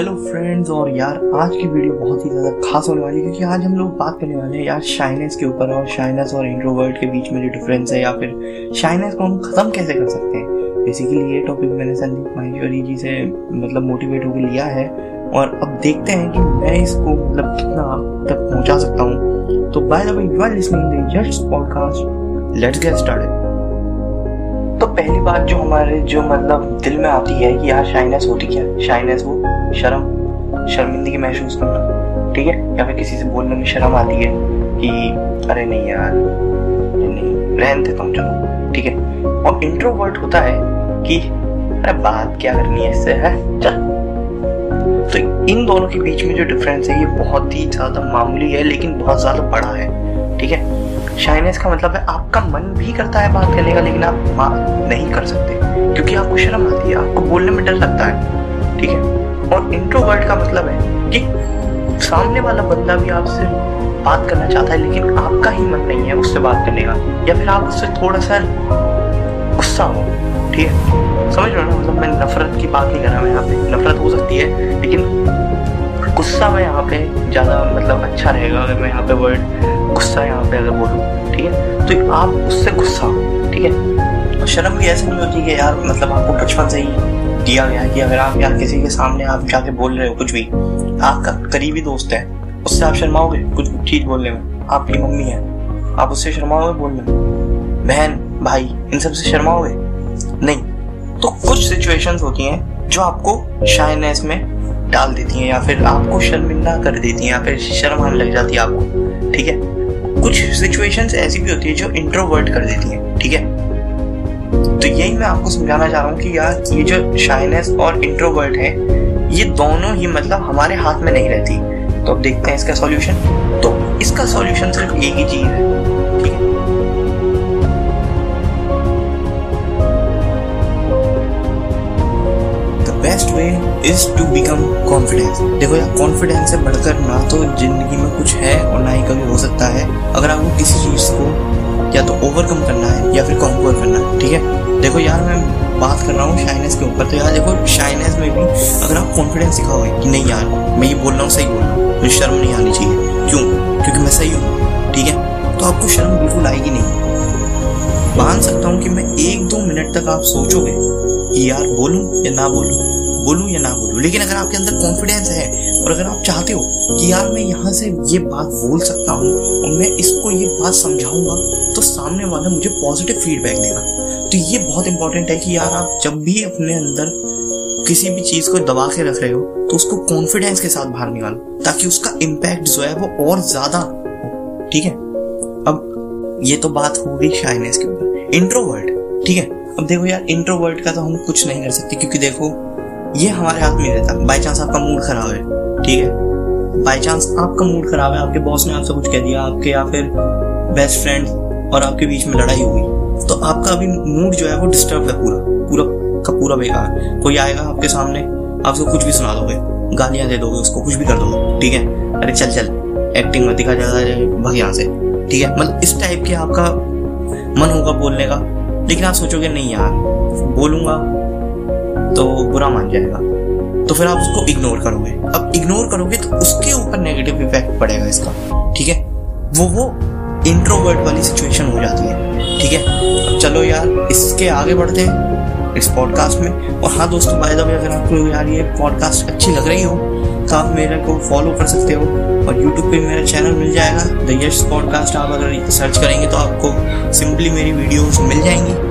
Hello friends और यार, आज की वीडियो बहुत ही ज़्यादा खास होने वाली है, क्योंकि आज हम लोग बात करने वाले हैं यार शाइनेस के ऊपर, और शाइनेस और इंट्रोवर्ट के बीच में जो डिफरेंस है, या फिर शाइनेस को हम ख़त्म कैसे कर सकते हैं? बेसिकली ये टॉपिक मैंने संदीप माहेश्वरी जी से मतलब मोटिवेट होकर लिया है, और अब देखते हैं कि मैं इसको मतलब कितना तक पहुँचा सकता हूँ। तो by the way you are listening the Yash podcast let's get started तो पहली बात जो हमारे, जो मतलब दिल में आती है कि यार शाइनेस होती क्या? है शाइनेस वो शर्म। शर्मिंदगी महसूस करना। ठीक है? या फिर किसी से बोलने में शर्म आती है कि, अरे नहीं यार नहीं, रहन दे तुम चलो। ठीक है? और इंट्रोवर्ट होता है कि, अरे बात क्या करनी है इससे, है? चल। तो इन दोनों के बीच में जो डिफरेंस है, ये बहुत ही ज़्यादा मामूली है, लेकिन बहुत ज़्यादा बड़ा है। ठीक है? शाइनेस का मतलब है आपका मन भी करता है बात करने का, लेकिन आप बात नहीं कर सकते, क्योंकि आपको शर्म आती है, आपको बोलने में डर लगता है, ठीक है? और इंट्रोवर्ट का मतलब है कि सामने वाला बंदा भी आपसे बात करना चाहता है, लेकिन आपका ही मन नहीं है उससे बात करने का, या फिर आप उससे थोड़ा सा गुस्सा हो, ठीक है? समझ रहे हो ना? मतलब मैं नफरत की बात नहीं कर रहा मैं यहाँ पे। नफरत हो सकती है, लेकिन गुस्सा में यहाँ पे ज़्यादा मतलब अच्छा रहेगा अगर मैं यहाँ पे वर्ड गुस्सा यहाँ पे अगर बोलूँ, ठीक है? तो आप उससे गुस्सा ठीक है? शर्म भी ऐसे नहीं होती कि यार मतलब आपको बचपन से ही दिया गया कि अगर आप यार किसी के सामने आप जाके बोल रहे हो कुछ भी, आपका करीबी दोस्त है, उससे आप शर्माओगे कुछ चीज़ बोलने में? आपकी मम्मी है, आप उससे शर्माओगे बोलने में? बहन, भाई, इन सबसे शर्माओगे? नहीं। तो कुछ सिचुएशंस होती हैं जो आपको शाइनेस में डाल देती हैं या फिर आपको शर्मिंदा कर देती हैं या फिर शर्म आने लग जाती है आपको, ठीक है? कुछ सिचुएशंस ऐसी भी होती है जो इंट्रोवर्ट कर देती हैं, ठीक है? तो यही मैं आपको समझाना चाह रहा हूँ कि यार, ये जो शाइनेस और इंट्रोवर्ट है, ये दोनों ही मतलब हमारे हाथ में नहीं रहती। तो अब देखते हैं इसका सॉल्यूशन तो इसका सॉल्यूशन सिर्फ़ एक ही चीज़ है। Best way is to become confidence देखो यार कॉन्फिडेंस से बढ़कर ना तो ज़िंदगी में कुछ है और ना ही कभी हो सकता है। अगर आपको किसी चीज़ को या तो ओवरकम करना है या फिर कॉन्कोर करना है, ठीक है? देखो यार, मैं बात कर रहा हूँ शाइनेस के ऊपर। तो यार देखो शाइनेस में भी अगर आप कॉन्फिडेंस सिखाओगे कि नहीं यार, मैं ये बोल रहा हूँ, सही बोल रहा हूँ, मुझे शर्म नहीं आनी चाहिए। क्यों? क्योंकि मैं सही हूँ, ठीक है? तो आपको शर्म बिल्कुल आएगी नहीं। मान सकता हूँ कि मैं एक दो मिनट तक आप सोचोगे कि यार बोलूँ या ना बोलूँ। बोलूँ या ना बोलूँ, लेकिन अगर आपके अंदर कॉन्फिडेंस है, और अगर आप चाहते हो कि यार मैं यहाँ से ये बात बोल सकता हूँ, और मैं इसको ये बात समझाऊँगा तो सामने वाला मुझे पॉजिटिव फीडबैक देगा। तो ये बहुत इंपॉर्टेंट है कि यार आप जब भी अपने अंदर किसी भी चीज़ को दबा के रख रहे हो तो उसको कॉन्फिडेंस के साथ बाहर निकालो, ताकि उसका इम्पैक्ट जो है वो और ज़्यादा हो। ठीक है? अब ये तो बात हो गई शाइनेस के ऊपर। इंट्रोवर्ट ठीक है? अब देखो यार इंट्रोवर्ट का तो हम कुछ नहीं कर सकते, क्योंकि देखो ये हमारे हाथ में रहता। बाई चांस आपका मूड खराब है, ठीक है? बाई चांस आपका मूड खराब है, आपके बॉस ने आपसे कुछ कह दिया, आपके या फिर बेस्ट फ्रेंड और आपके बीच में लड़ाई हुई तो आपका अभी मूड जो है वो डिस्टर्ब है पूरा। पूरा का पूरा बेकार। कोई आएगा आपके सामने, आप उसको कुछ भी सुना दोगे, गालियाँ दे दोगे उसको, कुछ भी कर दोगे, ठीक है? अरे चल चल एक्टिंग में दिखा जा भाग यहाँ से, ठीक है? मतलब इस टाइप के आपका मन होगा बोलने का, लेकिन आप सोचोगे, नहीं यार, बोलूँगा तो बुरा मान जाएगा। तो फिर आप उसको इग्नोर करोगे। अब इग्नोर करोगे तो उसके ऊपर नेगेटिव इफ़ेक्ट पड़ेगा इसका, ठीक है? वो वो इंट्रोवर्ट वाली सिचुएशन हो जाती है, ठीक है? अब चलो यार, इसके आगे बढ़ते हैं इस पॉडकास्ट में। और हाँ दोस्तों बाय द वे अगर आपको यार ये पॉडकास्ट अच्छी लग रही हो तो आप मेरे को फॉलो कर सकते हो। और यूट्यूब पे मेरा चैनल मिल जाएगा द यश पॉडकास्ट आप अगर सर्च करेंगे तो आपको सिंपली मेरी वीडियोस मिल जाएँगी।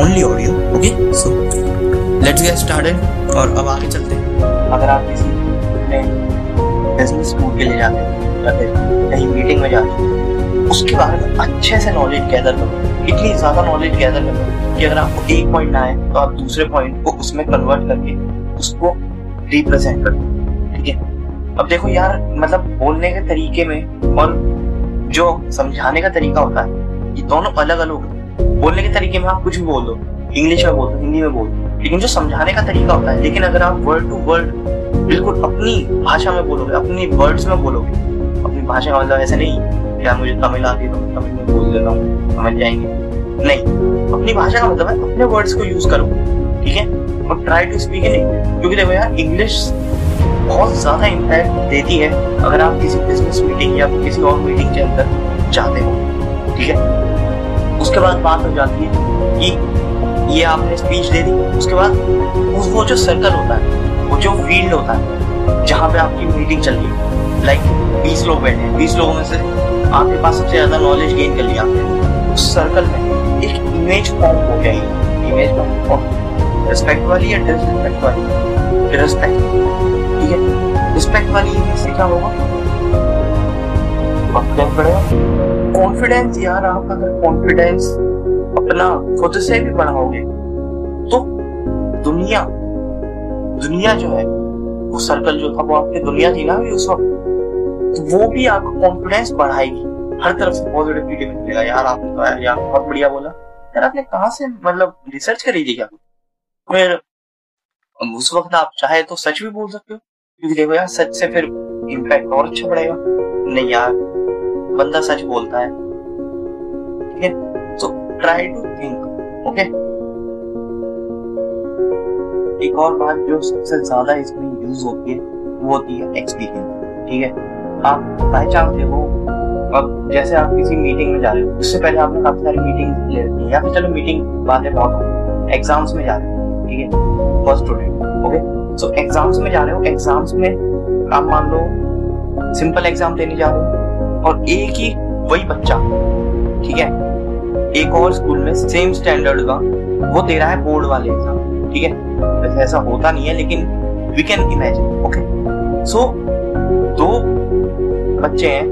Only audio okay so let's get started और अब आगे चलते हैं। अगर आप किसी अपने बिज़नेस टूर के लिए जाते हो, या फिर कहीं मीटिंग में जाते हो, उसके बारे में अच्छे से नॉलेज गैदर करो। इतनी ज़्यादा नॉलेज गैदर करो कि अगर आपको एक पॉइंट ना आए तो आप दूसरे पॉइंट को उसमें कन्वर्ट करके उसको रिप्रेजेंट करो, ठीक है? अब देखो यार मतलब बोलने के तरीके में और जो समझाने का तरीका होता है, ये दोनों अलग अलग बोलने के तरीके में आप कुछ भी बोल दो इंग्लिश में बोल दो हिंदी में बोल दो, लेकिन जो समझाने का तरीका होता है, लेकिन अगर आप वर्ड टू वर्ड बिल्कुल अपनी भाषा में बोलोगे, अपनी वर्ड्स में बोलोगे, अपनी भाषा का मतलब ऐसे नहीं यार मुझे तमिल आती है तो मैं तमिल में बोल देता हूँ, समझ जाएँगे। नहीं, अपनी भाषा का मतलब है अपने वर्ड्स को यूज़ करो, ठीक है? और ट्राई टू स्पीक इन क्योंकि देखो यार इंग्लिश बहुत ज़्यादा इम्पैक्ट देती है अगर आप किसी बिज़नेस मीटिंग या किसी और मीटिंग के अंदर जाते हो, ठीक है? उसके बाद बात हो जाती है कि ये आपने स्पीच दे दी। उसके बाद उस वो जो सर्कल होता है, वो जो फ़ील्ड होता है, जहाँ पे आपकी मीटिंग चल रही है लाइक बीस लोग बैठे हैं, बीस लोगों में से आपके पास सबसे ज़्यादा नॉलेज गेन कर लिया उस सर्कल में एक इमेज फॉर्म हो जाएगी इमेज फॉर्म रिस्पेक्ट वाली या डिसरिस्पेक्ट वाली? रिस्पेक्ट ठीक है? रिस्पेक्ट वाली इमेज से क्या होगा? कॉन्फिडेंस बढ़ेगा कॉन्फिडेंस यार, आप अगर कॉन्फिडेंस अपना खुद से भी बढ़ाओगे तो दुनिया दुनिया जो है, वो सर्कल जो था, वो आपकी दुनिया थी ना अभी उस वक्त। तो वो भी आपका कॉन्फिडेंस बढ़ाएगी। हर तरफ़ से पॉजिटिव फीडबैक मिलेगा। यार, आपने तो यार बहुत बढ़िया बोला। यार, आपने कहा से मतलब रिसर्च करी थी क्या? फिर उस वक्त आप चाहे तो सच भी बोल सकते हो। क्योंकि देखो यार, सच से फिर इम्पैक्ट और अच्छा बढ़ेगा नहीं यार बंदा सच बोलता है। ठीक है? So try to think okay एक और बात जो सबसे ज़्यादा इसमें यूज़ होती है, वो होती है एक्सपीरियंस ठीक है? आप चांस देखो, अब जैसे आप किसी मीटिंग में जा रहे हो, उससे पहले आपने काफ़ी सारी मीटिंग ले रखी है, या फिर चलो मीटिंग बातें बहुत एग्ज़ाम्स में जा रहे हो, ठीक है? First student okay so exams में जा रहे हो एग्ज़ाम्स में आप मान लो सिंपल एग्ज़ाम देने जा रहे हो और एक ही वही बच्चा, ठीक है? एक और स्कूल में सेम स्टैंडर्ड का, वो दे रहा है बोर्ड वाले एग्ज़ाम ठीक है? वैसे ऐसा होता नहीं है, लेकिन we can imagine okay so दो बच्चे हैं,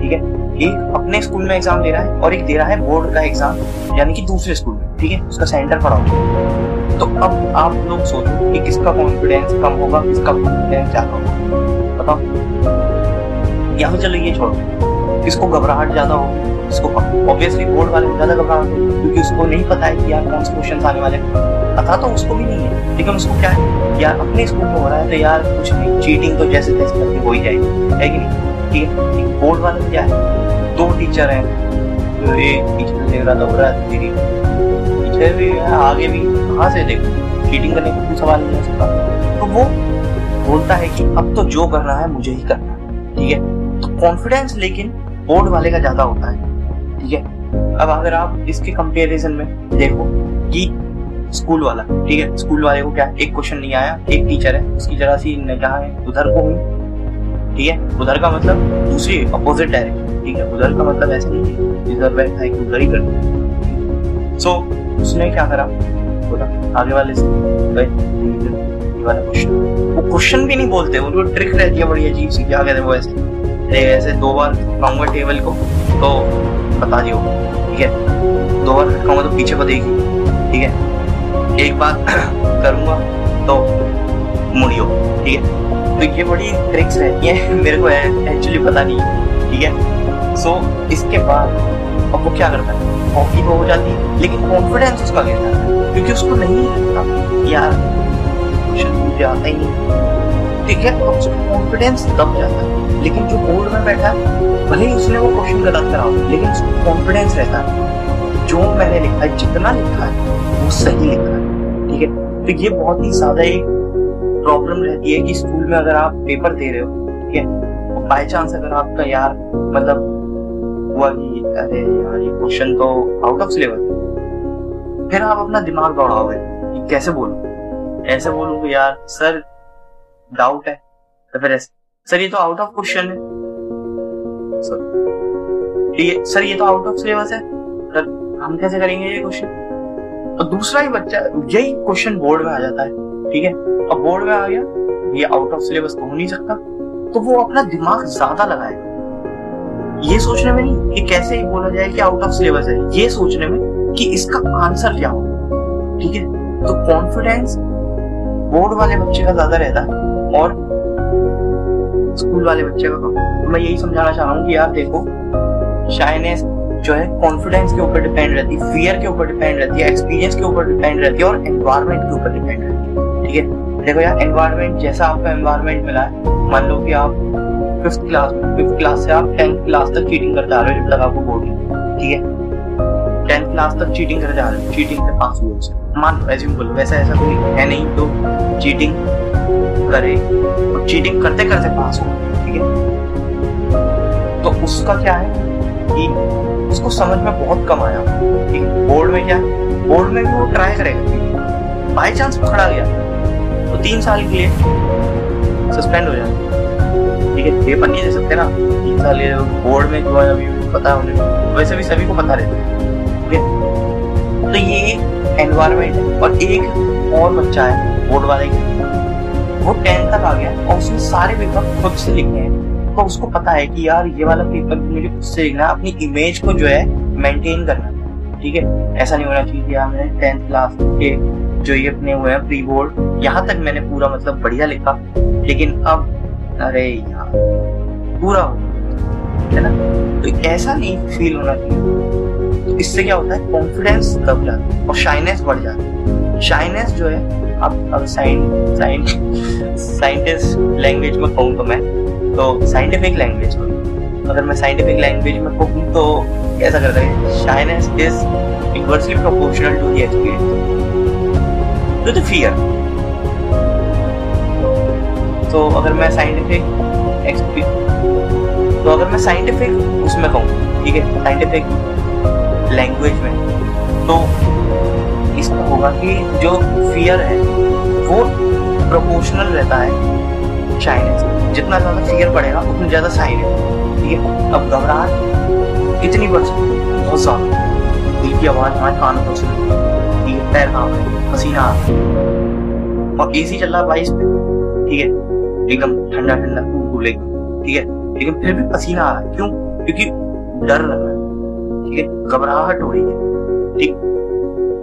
ठीक है? एक अपने स्कूल में एग्ज़ाम दे रहा है और एक दे रहा है बोर्ड का एग्ज़ाम यानी कि दूसरे स्कूल में, ठीक है? उसका सेंटर पड़ा होगा तो अब आप लोग सोचो कि किसका कॉन्फिडेंस कम होगा, किसका कॉन्फिडेंस ज़्यादा होगा। बताओ। या फिर चलो, ये छोड़ो। किसको घबराहट ज़्यादा हो, किसको ऑब्वियसली बोर्ड वाले को ज़्यादा घबराहट हो, क्योंकि उसको नहीं पता है कि यार कौन से क्वेश्चन आने वाले पता तो उसको भी नहीं है, लेकिन उसको क्या है? यार अपने स्कूल में हो रहा है तो यार कुछ नहीं चीटिंग तो जैसे तैसे करके हो ही जाएगी, है कि नहीं? ठीक है बोर्ड वाले क्या है? दो टीचर हैं तो टीचर देख रहा रहा है टीचर भी है, आगे भी, कहाँ से देखो? चीटिंग करने का कोई सवाल नहीं हो सकता। तो वो बोलता है कि अब तो जो करना है मुझे ही करना है, ठीक है? तो कॉन्फिडेंस लेकिन बोर्ड वाले का ज़्यादा होता है। ठीक है? अब अगर आप इसके कंपैरिजन में देखो कि स्कूल वाला ठीक है? स्कूल वाले को क्या एक क्वेश्चन नहीं आया एक टीचर है उसकी जरा सी निगाह है उधर को हुई ठीक है? उधर का मतलब दूसरी अपोजिट डायरेक्शन ठीक है? उधर का मतलब ऐसे नहीं है इधर बैठा है उधर ही कर सो so, उसने क्या करा? बोला आगे वाले से वाला क्वेश्चन वो क्वेश्चन भी नहीं बोलते वो ट्रिक रहती है बड़ी अजीब सी क्या कहते हैं वो ऐसे? अरे ऐसे दो बार खाऊँगा टेबल को तो बता दियो, ठीक है? दो बार खाऊँगा तो पीछे को देखी ठीक है? एक बात करूँगा तो मुड़ियो, ठीक है? तो ये बड़ी ट्रिक्स रहती है, मेरे को एक्चुअली पता नहीं, ठीक है? सो इसके बाद अब वो क्या करता है? हॉकी तो हो जाती है लेकिन कॉन्फिडेंस उसका गिर जाता है क्योंकि उसको नहीं लगता यार मुझे आता ही नहीं। ठीक है तो उसका कॉन्फिडेंस दब जाता है। लेकिन जो बोर्ड में बैठा है, भले ही उसने वो क्वेश्चन गलत करा हो, लेकिन उसको कॉन्फिडेंस रहता है। जो मैंने लिखा है, जितना लिखा है, वो सही लिखा है। ठीक है? तो ये बहुत ही ज़्यादा एक प्रॉब्लम रहती है कि स्कूल में अगर आप पेपर दे रहे हो, ठीक है? बाय चांस अगर आपका यार मतलब हुआ कि, अरे यार, ये क्वेश्चन तो आउट ऑफ़ सिलेबस है। फिर आप अपना दिमाग दौड़ाओगे कैसे बोलूँ? ऐसे बोलूँ यार, सर डाउट है तो फिर सर, ये तो आउट ऑफ़ क्वेश्चन है। सर सर, ये तो आउट ऑफ़ सिलेबस है। सर, हम कैसे करेंगे ये क्वेश्चन और दूसरा ही बच्चा, यही क्वेश्चन बोर्ड में आ जाता है, ठीक है? अब बोर्ड में आ गया, ये आउट ऑफ़ सिलेबस तो हो नहीं सकता। तो वो अपना दिमाग ज़्यादा लगाएगा ये सोचने में नहीं कि कैसे ही बोला जाए कि आउट ऑफ़ सिलेबस है। ये सोचने में कि इसका आंसर क्या हो, ठीक है? तो कॉन्फिडेंस बोर्ड वाले बच्चे का ज़्यादा रहता है। और स्कूल वाले बच्चे का कम तो मैं यही समझाना चाह रहा हूँ कि यार देखो शाइनेस जो है कॉन्फिडेंस के ऊपर डिपेंड रहती है फियर के ऊपर डिपेंड रहती है एक्सपीरियंस के ऊपर डिपेंड रहती है और एनवायरमेंट के ऊपर डिपेंड रहती है। ठीक है? देखो यार एनवायरमेंट जैसा आपका एनवायरमेंट मिला है, मान लो कि आप फिफ्थ क्लास फिफ्थ क्लास से आप टेंथ क्लास तक चीटिंग करते आ रहे हो, जब तक आपको बोर्ड ठीक है? टेंथ क्लास तक चीटिंग करते आ रहे हो चीटिंग से पास हुए मान लो एज्यूम कर लो वैसा ऐसा कोई है नहीं तो चीटिंग करे, और चीटिंग करते करते पास हो ठीक है? तो उसका क्या है कि उसको समझ में बहुत कम आया। है बोर्ड में क्या? बोर्ड में भी वो ट्राई करेगा बाई चांस पकड़ा गया। तो तीन साल के लिए सस्पेंड हो जाए ठीक है पेपर नहीं दे सकते ना। तीन साल के बोर्ड में जो है अभी पता है वैसे भी सभी को पता रहता है, ठीक है? तो ये एनवायरमेंट है, और एक और बच्चा है बोर्ड वाले वो टेंथ तक आ गया और उसने सारे पेपर खुद से लिखे हैं। तो उसको पता है कि यार, ये वाला पेपर मुझे खुद से लिखना है, अपनी इमेज को जो है मेंटेन करना ठीक है? ऐसा नहीं होना चाहिए यार, मैंने टेंथ क्लास के जो ये अपने हुए हैं प्री बोर्ड यहाँ तक मैंने पूरा मतलब बढ़िया लिखा। लेकिन अब, अरे यार, पूरा हो है ना? तो ऐसा नहीं फील होना चाहिए। तो इससे क्या होता है? कॉन्फिडेंस दब जाता है और शाइनेस बढ़ जाती है। शाइनेस जो है अब अब साइंस साइंटिस्ट लैंग्वेज में कहूँ तो मैं तो साइंटिफिक लैंग्वेज में। अगर मैं साइंटिफिक लैंग्वेज में कहूँ तो कैसा करता है? Shyness is inversely proportional to the experience to the fear तो अगर मैं साइंटिफिक एक्सपीरियंस तो अगर मैं साइंटिफिक उसमें कहूँ, ठीक है? साइंटिफिक लैंग्वेज में। तो इसका होगा कि जो फियर है, वो प्रोपोर्शनल रहता है शाइनेस जितना ज़्यादा फिगर बढ़ेगा, उतनी ज़्यादा साइन है ठीक है अब घबराहट कितनी बढ़ सकती है। बहुत ज़्यादा दिल की आवाज़ हमारे कानों को सुन ठीक है। पैर काम है, पसीना आ और एसी चल रहा है बाईस पे। ठीक है? एकदम ठंडा ठंडा कूल एकदम। ठीक है? लेकिन फिर भी पसीना आ रहा है। क्यों? क्योंकि डर लग रहा है। ठीक है? घबराहट हो रही है। ठीक?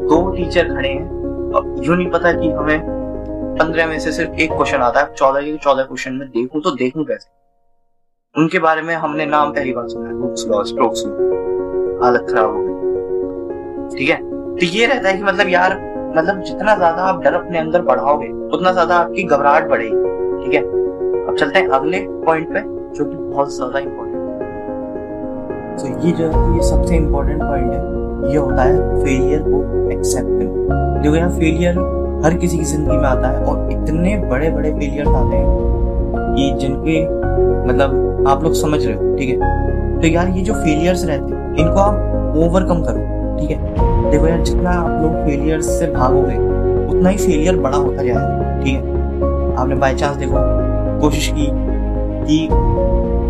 दो टीचर खड़े हैं। और यूँ नहीं पता कि हमें पंद्रह में से सिर्फ़ एक क्वेश्चन आता है चौदह के चौदह क्वेश्चन में देखूँ तो देखूँ कैसे? उनके बारे में हमने नाम पहली बार सुना है। स्ट्रोक्स हालत खराब हो गई। ठीक है? तो ये रहता है कि मतलब यार मतलब जितना ज़्यादा आप डर अपने अंदर बढ़ाओगे उतना ज़्यादा आपकी घबराहट बढ़ेगी। ठीक है? अब चलते हैं अगले पॉइंट पे जो कि बहुत ज़्यादा इंपॉर्टेंट है। तो ये जो ये सबसे इंपॉर्टेंट पॉइंट है। ये होता है फेलियर को एक्सेप्ट करना। देखो यार फेलियर हर किसी की ज़िंदगी में आता है और इतने बड़े बड़े फेलियर आते हैं कि जिनके मतलब आप लोग समझ रहे हो, ठीक है? तो यार, ये जो फेलियर्स रहते हैं, इनको आप ओवरकम करो, ठीक है? देखो यार, जितना आप लोग फेलियर्स से भागोगे, उतना ही फेलियर बड़ा होता जाएगा ठीक है? आपने बाय चांस देखो, कोशिश की कि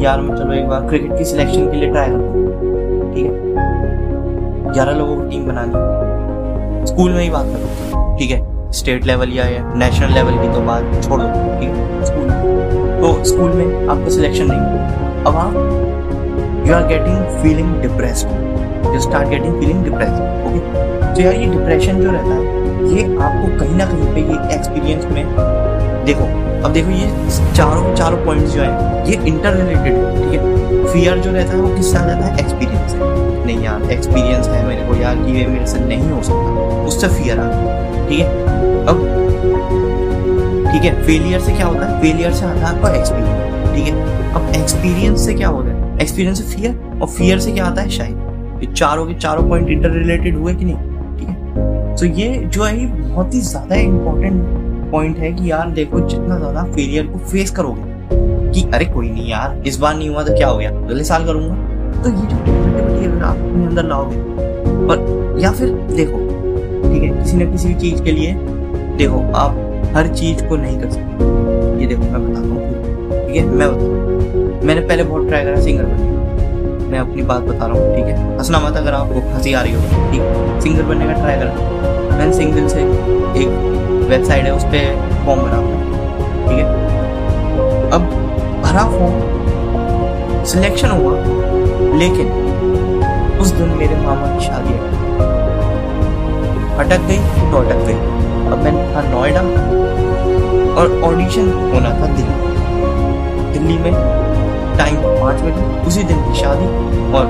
यार, मैं चलो एक बार क्रिकेट की सिलेक्शन के लिए ट्राई करूँ ठीक है? ग्यारह लोगों की टीम बनानी स्कूल में ही बात करो। ठीक है? स्टेट लेवल या नेशनल लेवल की तो बात छोड़। ठीक है? स्कूल तो स्कूल में आपका सिलेक्शन नहीं अब आप you are getting feeling depressed you start getting feeling depressed okay तो यार ये डिप्रेशन जो रहता है, ये आपको कहीं ना कहीं पे ये एक्सपीरियंस में देखो, अब देखो ये चारों चारों पॉइंट्स जो है, ये इंटर रिलेटेड है ठीक है? फियर जो रहता है वो किससे आ जाता है? एक्सपीरियंस है। नहीं यार एक्सपीरियंस है, मेरे को यार कि ये मेरे से नहीं हो सकता। उससे फियर आ ठीक है? अब ठीक है फेलियर से क्या होता है? फेलियर से आता है आपका एक्सपीरियंस ठीक है? अब एक्सपीरियंस से क्या होता है? एक्सपीरियंस से फियर और फियर से क्या आता है? शायद ये चारों के चारों पॉइंट इंटर रिलेटेड हुए कि नहीं? ठीक है? तो ये जो है बहुत ही ज़्यादा इंपॉर्टेंट पॉइंट है कि यार देखो, जितना ज़्यादा फेलियर को फेस करोगे कि अरे कोई नहीं यार, इस बार नहीं हुआ तो क्या हो गया? अगले साल करूँगा। तो ये जो अगर आप अपने अंदर लाओगे। और या फिर देखो, ठीक है, किसी न किसी चीज़ के लिए, देखो, आप हर चीज़ को नहीं कर सकते। ये देखो, मैं बताता हूँ ठीक है? मैं बताऊँ मैंने पहले बहुत ट्राई करा सिंगर बनने मैं अपनी बात बता रहा हूँ, ठीक है? हंसना मत अगर आपको हँसी आ रही हो, ठीक सिंगर बनने का ट्राई करा। मैंने सिंगल से एक वेबसाइट है, उस पर फॉर्म भरा हुआ ठीक है? अब भरा फॉर्म सिलेक्शन हुआ। लेकिन उस दिन मेरे मामा की शादी अटक गई तो अटक गई। अब मैं था नोएडा और ऑडिशन होना था दिल्ली। दिल्ली में टाइम पाँच बजे, उसी दिन की शादी। और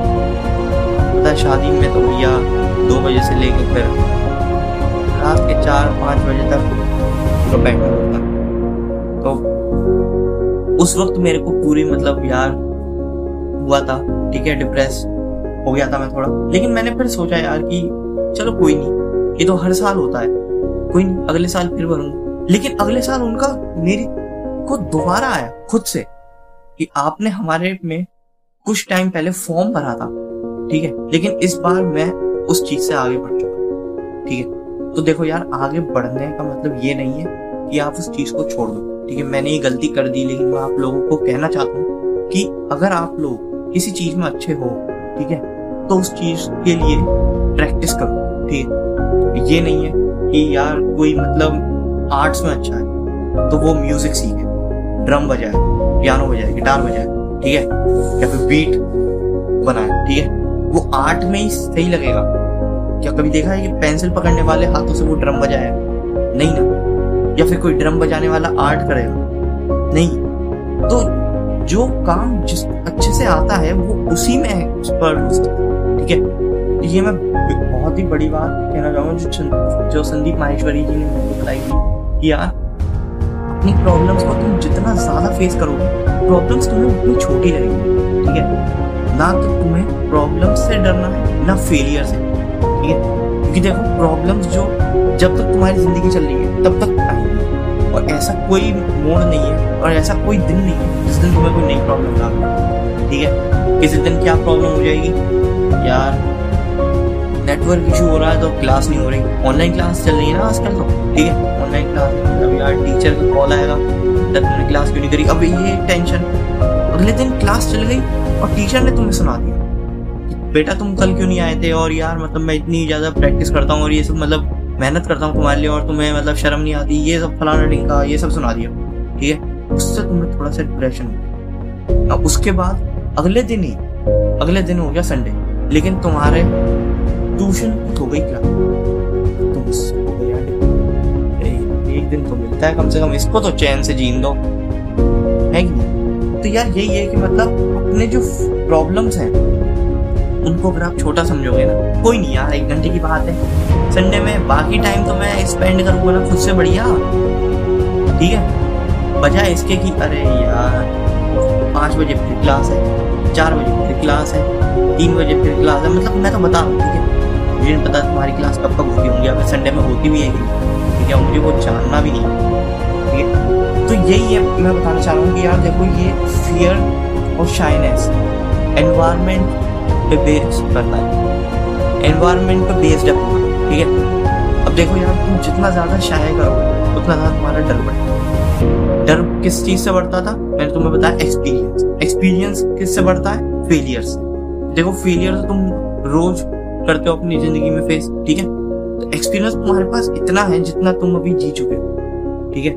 पता शादी में तो भैया दो बजे से लेके फिर रात के चार, पाँच बजे तक पूरा बैठना होता। तो उस वक्त मेरे को पूरी मतलब यार हुआ था, ठीक है डिप्रेस हो गया था मैं थोड़ा। लेकिन मैंने फिर सोचा यार कि चलो कोई नहीं, ये तो हर साल होता है। कोई नहीं, अगले साल फिर भरूँगा लेकिन अगले साल उनका, मेरी को दोबारा आया, खुद से, कि आपने हमारे में कुछ टाइम पहले फॉर्म भरा था, ठीक है? लेकिन इस बार मैं उस चीज़ से आगे बढ़ चुका ठीक है? तो देखो यार, आगे बढ़ने का मतलब ये नहीं है कि आप उस चीज़ को छोड़ दो, ठीक है? मैंने ये गलती कर दी, लेकिन मैं आप लोगों को कहना चाहता हूँ कि अगर आप लोग किसी चीज़ में अच्छे हो, ठीक है? तो उस चीज़ के लिए प्रैक्टिस करो, ठीक है? ये नहीं है कि यार कोई मतलब आर्ट्स में अच्छा है तो वो म्यूज़िक सीखे ड्रम बजाए पियानो बजाए गिटार बजाए, ठीक है? या फिर बीट बनाए, ठीक है? वो आर्ट में ही सही लगेगा। क्या कभी देखा है कि पेंसिल पकड़ने वाले हाथों से वो ड्रम बजाया नहीं ना। या फिर कोई ड्रम बजाने वाला आर्ट करेगा? नहीं। तो जो काम जिस अच्छे से आता है, वो उसी में एक्सपर्ट हो सकता है ठीक है? ये मैं बहुत ही बड़ी बात कहना चाहूँगा जो जो संदीप माहेश्वरी जी ने मुझे बताई थी कि यार, अपनी प्रॉब्लम्स को तुम जितना ज़्यादा फेस करोगे प्रॉब्लम्स तुम्हें उतनी छोटी लगेंगी, ठीक है? ना तो तुम्हें प्रॉब्लम्स से डरना है, ना फेलियर से, ठीक है? क्योंकि देखो प्रॉब्लम्स जो जब तक तुम्हारी ज़िंदगी चल रही है, तब तक आएँगी। और ऐसा कोई मोड़ नहीं है और ऐसा कोई दिन नहीं जिस दिन तुम्हें कोई नई प्रॉब्लम ना ठीक है? किसी दिन क्या प्रॉब्लम हो जाएगी? यार नेटवर्क इशू हो रहा है तो क्लास नहीं हो रही। ऑनलाइन क्लास चल रही है ना आजकल तो? ठीक है? ऑनलाइन क्लास अब यार टीचर का कॉल आएगा। तब तुमने क्लास क्यों नहीं करी? अब ये टेंशन अगले दिन क्लास चल गई और टीचर ने तुम्हें सुना दिया। बेटा, तुम कल क्यों नहीं आए थे? और यार मतलब मैं इतनी ज़्यादा प्रैक्टिस करता हूँ और ये सब मतलब मेहनत करता हूँ तुम्हारे लिए और तुम्हें मतलब शर्म नहीं आती। ये सब फलाना ढिंका, ये सब सुना दिया। ठीक है? उससे तुम्हें थोड़ा सा डिप्रेशन अब उसके बाद अगले दिन ही, अगले दिन हो गया संडे लेकिन तुम्हारे ट्यूशन हो गई क्या तुम एक दिन तो मिलता है कम से कम, इसको तो चैन से जीन दो। है कि नहीं? तो यार यही है कि मतलब अपने जो प्रॉब्लम्स हैं, उनको अगर आप छोटा समझोगे ना, कोई नहीं यार, एक घंटे की बात है। संडे में बाकी टाइम तो मैं स्पेंड करूँगा ना खुद से बढ़िया। ठीक है? बजाय इसके कि, अरे यार, पाँच बजे फिर क्लास है, चार बजे फिर क्लास है, तीन बजे फिर क्लास है। मतलब मैं तो बता रहा हूँ, ठीक है? मुझे नहीं पता तुम्हारी क्लास कब कब होती होंगी अगर संडे में होती भी है ठीक है? मुझे वो जानना भी नहीं ठीक है? तो यही है, मैं बताना चाह रहा हूँ कि यार देखो, ये फियर और शाइनेस एनवायरमेंट पे बेस करता है। एनवायरमेंट पे बेस्ड है ठीक है? अब देखो यार, तुम जितना ज़्यादा शाये करोगे, उतना ज़्यादा तुम्हारा डर बढ़ेगा। डर किस चीज़ से बढ़ता था? मैंने तुम्हें बताया एक्सपीरियंस एक्सपीरियंस किससे बढ़ता है? फेलियर से. देखो फेलियर तो तुम रोज करते हो अपनी ज़िंदगी में फेस ठीक है? तो एक्सपीरियंस तुम्हारे पास इतना है जितना तुम अभी जी चुके हो, ठीक है?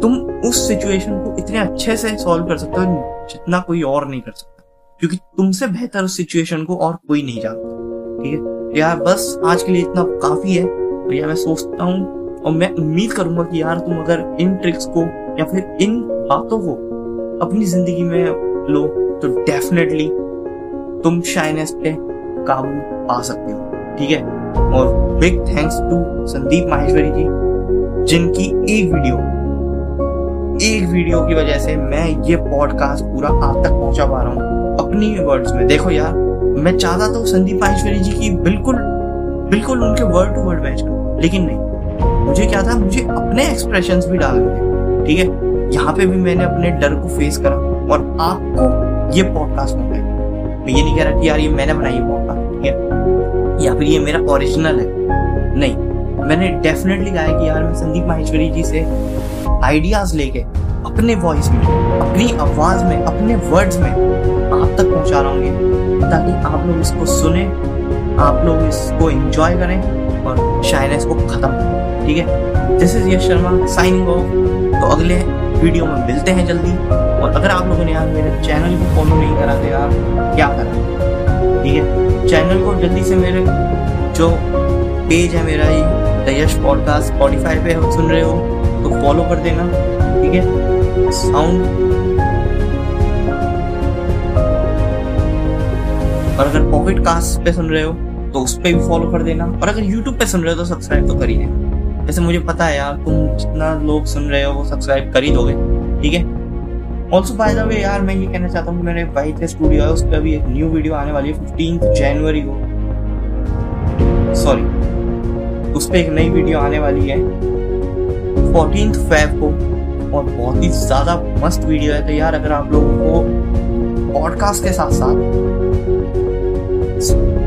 तुम उस सिचुएशन को इतने अच्छे से सॉल्व कर सकते हो जितना कोई और नहीं कर सकता। क्योंकि तुमसे बेहतर उस सिचुएशन को और कोई नहीं जानता, ठीक है? यार, बस आज के लिए इतना काफ़ी है। और यार, मैं सोचता हूँ और मैं उम्मीद करूँगा कि यार, तुम अगर इन ट्रिक्स को या फिर इन बातों को अपनी ज़िंदगी में लो तो डेफिनेटली तुम शाइनेस पे काबू पा सकते हो, ठीक है? और big thanks to Sandeep Maheshwari ji, जिनकी एक वीडियो एक वीडियो की वजह से मैं ये पॉडकास्ट पूरा आप तक पहुँचा पा रहा हूँ अपनी वर्ड्स में। देखो यार, मैं चाहता तो संदीप माहेश्वरी जी की बिल्कुल बिल्कुल उनके वर्ड टू वर्ड मैच करूँ, लेकिन नहीं। मुझे क्या था, मुझे अपने एक्सप्रेशन भी डालने थे। ठीक है? यहाँ पे भी मैंने अपने डर को फेस करा और आपको ये पॉडकास्ट मिल मैं ये नहीं कह रहा कि यार ये मैंने बनाई पॉडकास्ट ठीक है? या फिर ये मेरा ओरिजिनल है? नहीं। मैंने डेफिनेटली कहा कि यार मैं संदीप माहेश्वरी जी से आइडियाज़ लेके अपने वॉइस में, अपनी आवाज़ में, अपने वर्ड्स में आप तक पहुँचा रहा हूँ ताकि आप लोग इसको सुने, आप लोग इसको एंजॉय करें और शायनेस को खत्म ठीक है? This is Yash Sharma signing off तो अगले वीडियो में मिलते हैं जल्दी। और अगर आप लोगों ने यार मेरे चैनल को फॉलो नहीं करा तो यार क्या करें? ठीक है? चैनल को जल्दी से मेरे जो पेज है मेरा ये द यश पॉडकास्ट स्पॉटिफाई पे सुन रहे हो तो फॉलो कर देना, ठीक है? साउंड और अगर पॉकेट कास्ट पे सुन रहे हो तो उस पर भी फॉलो कर देना। और अगर यूट्यूब पे सुन रहे हो तो सब्सक्राइब तो कर जैसे मुझे पता है यार, तुम जितना लोग सुन रहे हो, वो सब्सक्राइब कर ही दोगे, ठीक है? ऑल्सो बाय द वे यार, मैं ये कहना चाहता हूँ कि मेरे भाई के स्टूडियो है उस पर अभी एक न्यू वीडियो आने वाली है फिफ्टीन जनवरी को। सॉरी उस पर एक नई वीडियो आने वाली है फोर्टीन फेब को, और बहुत ही ज़्यादा मस्त वीडियो है। तो यार, अगर आप लोगों को पॉडकास्ट के साथ साथ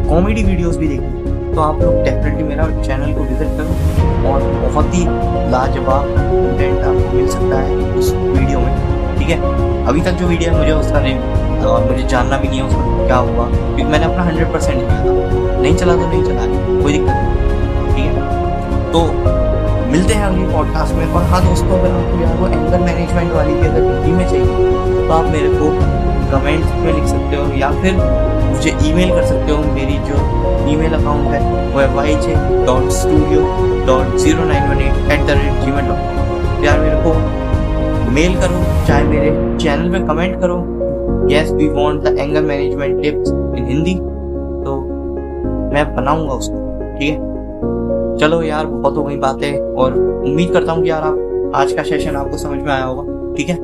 कॉमेडी वीडियोस भी देखनी तो आप लोग डेफिनेटली मेरा चैनल को विज़िट करो। और बहुत ही लाजवाब कंटेंट आपको मिल सकता है उस वीडियो में, ठीक है? अभी तक जो वीडियो है, मुझे उसका नहीं और मुझे जानना भी नहीं है उसका क्या हुआ, क्योंकि मैंने अपना हंड्रेड परसेंट दिया था। नहीं चला तो नहीं चला, कोई दिक्कत नहीं, ठीक है? तो मिलते हैं अगली पॉडकास्ट में, और हाँ दोस्तों, अगर आपको एंगर मैनेजमेंट वाली भी अगर हिंदी में चाहिए तो आप मेरे को कमेंट्स में लिख सकते हो या फिर मुझे ईमेल कर सकते हो। मेरी जो ईमेल अकाउंट है, वो है Y J dot studio dot zero nine one eight eight the rate Gmail dot यार मेरे को मेल करो, चाहे मेरे चैनल पे कमेंट करो। Yes we want the anger management tips in Hindi तो मैं बनाऊँगा उसको, ठीक है? चलो यार, बहुत हो गई बातें, और उम्मीद करता हूँ कि यार आप, आज का सेशन आपको समझ में आया होगा, ठीक है?